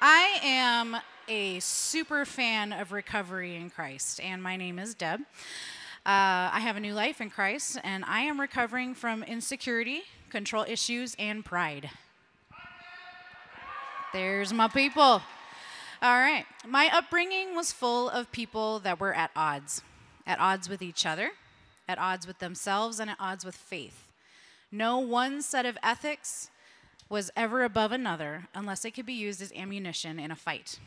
I am a super fan of recovery in Christ, and my name is Deb. Uh, I have a new life in Christ, and I am recovering from insecurity, control issues, and pride. There's my people. All right. My upbringing was full of people that were at odds at odds with each other, at odds with themselves, and at odds with faith. No one set of ethics was ever above another unless it could be used as ammunition in a fight.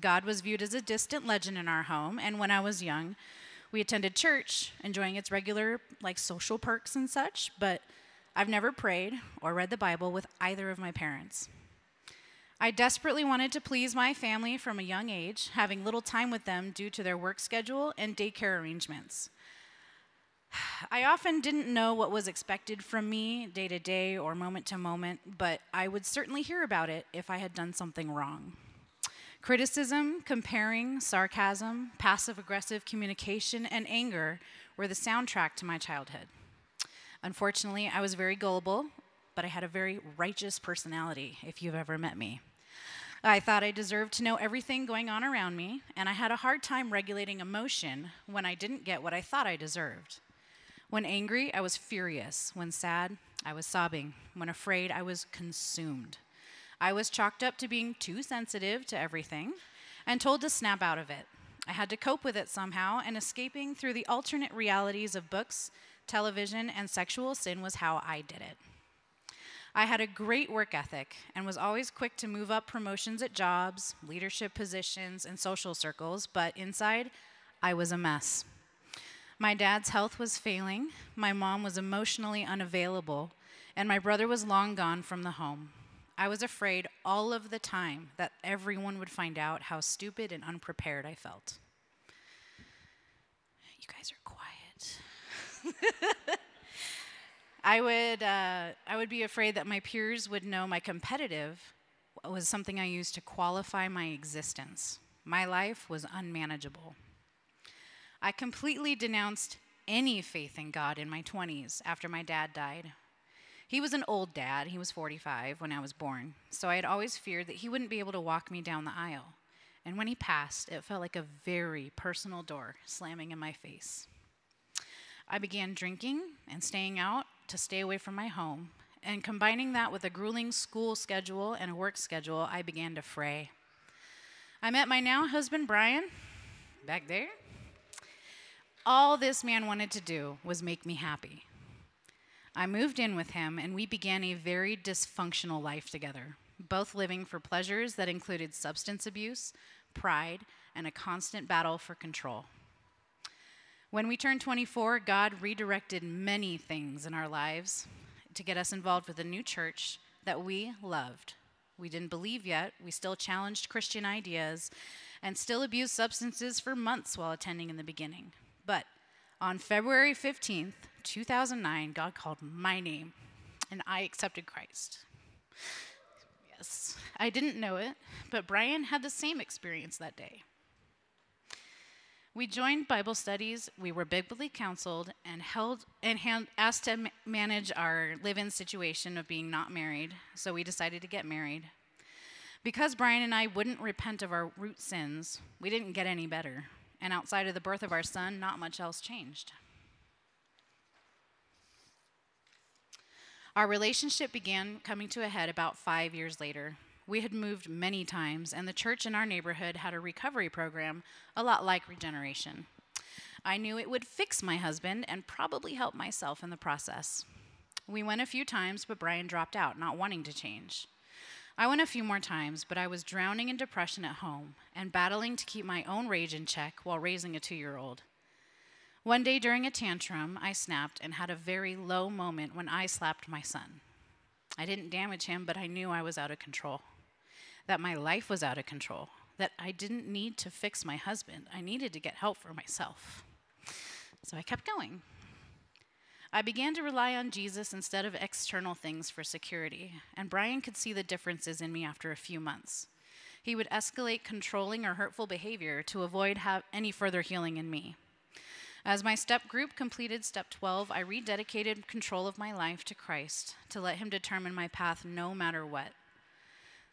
God was viewed as a distant legend in our home, and when I was young, we attended church, enjoying its regular, like, social perks and such, but I've never prayed or read the Bible with either of my parents. I desperately wanted to please my family from a young age, having little time with them due to their work schedule and daycare arrangements. I often didn't know what was expected from me day to day or moment to moment, but I would certainly hear about it if I had done something wrong. Criticism, comparing, sarcasm, passive aggressive communication, and anger were the soundtrack to my childhood. Unfortunately, I was very gullible, but I had a very righteous personality, if you've ever met me. I thought I deserved to know everything going on around me, and I had a hard time regulating emotion when I didn't get what I thought I deserved. When angry, I was furious. When sad, I was sobbing. When afraid, I was consumed. I was chalked up to being too sensitive to everything and told to snap out of it. I had to cope with it somehow, and escaping through the alternate realities of books, television, and sexual sin was how I did it. I had a great work ethic and was always quick to move up promotions at jobs, leadership positions, and social circles, but inside, I was a mess. My dad's health was failing, my mom was emotionally unavailable, and my brother was long gone from the home. I was afraid all of the time that everyone would find out how stupid and unprepared I felt. You guys are quiet. I would, uh, I would be afraid that my peers would know my competitive was something I used to qualify my existence. My life was unmanageable. I completely denounced any faith in God in my 20s after my dad died. He was an old dad, he was 45 when I was born, so I had always feared that he wouldn't be able to walk me down the aisle. And when he passed, it felt like a very personal door slamming in my face. I began drinking and staying out to stay away from my home. And combining that with a grueling school schedule and a work schedule, I began to fray. I met my now husband, Brian, back there. All this man wanted to do was make me happy. I moved in with him, and we began a very dysfunctional life together, both living for pleasures that included substance abuse, pride, and a constant battle for control. When we turned 24, God redirected many things in our lives to get us involved with a new church that we loved. We didn't believe yet, we still challenged Christian ideas, and still abused substances for months while attending in the beginning. But on February 15th, 2009, God called my name, and I accepted Christ. Yes, I didn't know it, but Brian had the same experience that day. We joined Bible studies, we were biblically counseled, and held and hand, asked to manage our live-in situation of being not married. So we decided to get married. Because Brian and I wouldn't repent of our root sins, we didn't get any better. And outside of the birth of our son, not much else changed. Our relationship began coming to a head about five years later. We had moved many times, and the church in our neighborhood had a recovery program a lot like regeneration. I knew it would fix my husband and probably help myself in the process. We went a few times, but Brian dropped out, not wanting to change. I went a few more times, but I was drowning in depression at home and battling to keep my own rage in check while raising a two year old. One day during a tantrum, I snapped and had a very low moment when I slapped my son. I didn't damage him, but I knew I was out of control that my life was out of control, that I didn't need to fix my husband. I needed to get help for myself. So I kept going. I began to rely on Jesus instead of external things for security, and Brian could see the differences in me after a few months. He would escalate controlling or hurtful behavior to avoid any further healing in me. As my step group completed step 12, I rededicated control of my life to Christ to let Him determine my path no matter what.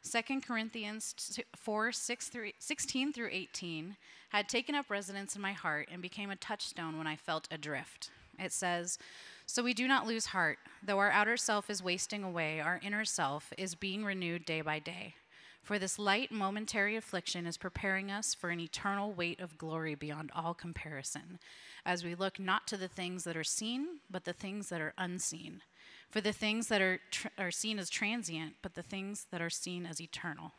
2 Corinthians 4 6 through, 16 through 18 had taken up residence in my heart and became a touchstone when I felt adrift. It says, So we do not lose heart. Though our outer self is wasting away, our inner self is being renewed day by day. For this light momentary affliction is preparing us for an eternal weight of glory beyond all comparison, as we look not to the things that are seen, but the things that are unseen. For the things that are, tr- are seen as transient, but the things that are seen as eternal.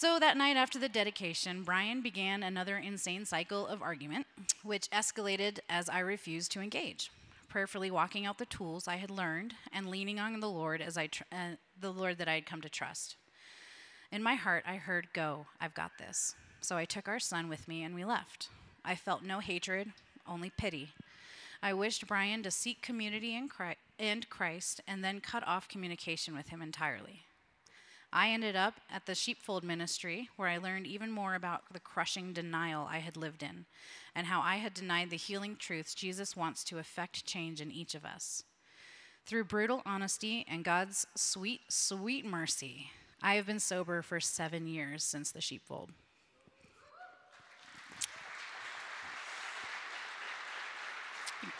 So that night after the dedication, Brian began another insane cycle of argument, which escalated as I refused to engage, prayerfully walking out the tools I had learned and leaning on the Lord as I tr- uh, the Lord that I had come to trust. In my heart, I heard, "Go, I've got this." So I took our son with me and we left. I felt no hatred, only pity. I wished Brian to seek community in Christ and then cut off communication with him entirely. I ended up at the sheepfold ministry where I learned even more about the crushing denial I had lived in and how I had denied the healing truths Jesus wants to effect change in each of us. Through brutal honesty and God's sweet, sweet mercy, I have been sober for seven years since the sheepfold.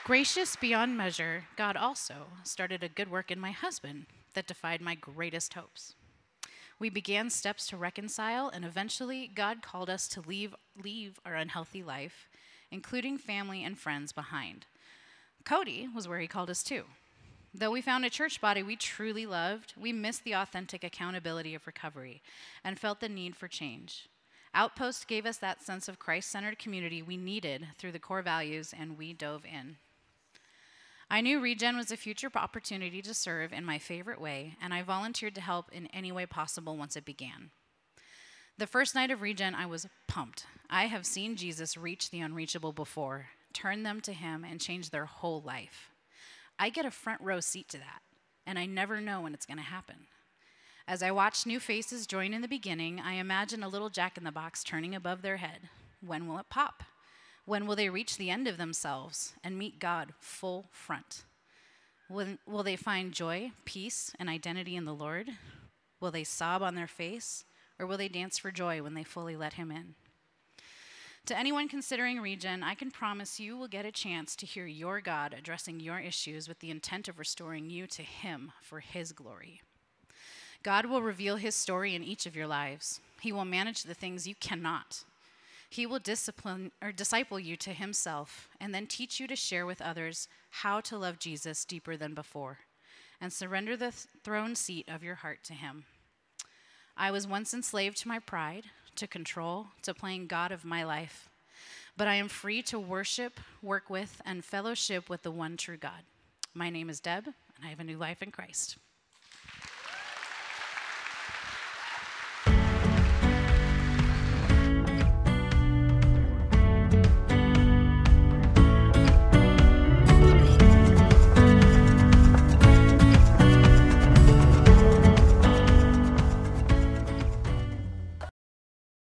Gracious beyond measure, God also started a good work in my husband that defied my greatest hopes. We began steps to reconcile, and eventually, God called us to leave, leave our unhealthy life, including family and friends, behind. Cody was where he called us to. Though we found a church body we truly loved, we missed the authentic accountability of recovery and felt the need for change. Outpost gave us that sense of Christ centered community we needed through the core values, and we dove in. I knew Regen was a future opportunity to serve in my favorite way, and I volunteered to help in any way possible once it began. The first night of Regen, I was pumped. I have seen Jesus reach the unreachable before, turn them to Him, and change their whole life. I get a front row seat to that, and I never know when it's going to happen. As I watch new faces join in the beginning, I imagine a little jack in the box turning above their head. When will it pop? When will they reach the end of themselves and meet God full front? Will, will they find joy, peace, and identity in the Lord? Will they sob on their face, or will they dance for joy when they fully let Him in? To anyone considering Regen, I can promise you will get a chance to hear your God addressing your issues with the intent of restoring you to Him for His glory. God will reveal His story in each of your lives. He will manage the things you cannot he will discipline or disciple you to himself and then teach you to share with others how to love Jesus deeper than before and surrender the th- throne seat of your heart to him. I was once enslaved to my pride, to control, to playing God of my life. But I am free to worship, work with, and fellowship with the one true God. My name is Deb, and I have a new life in Christ.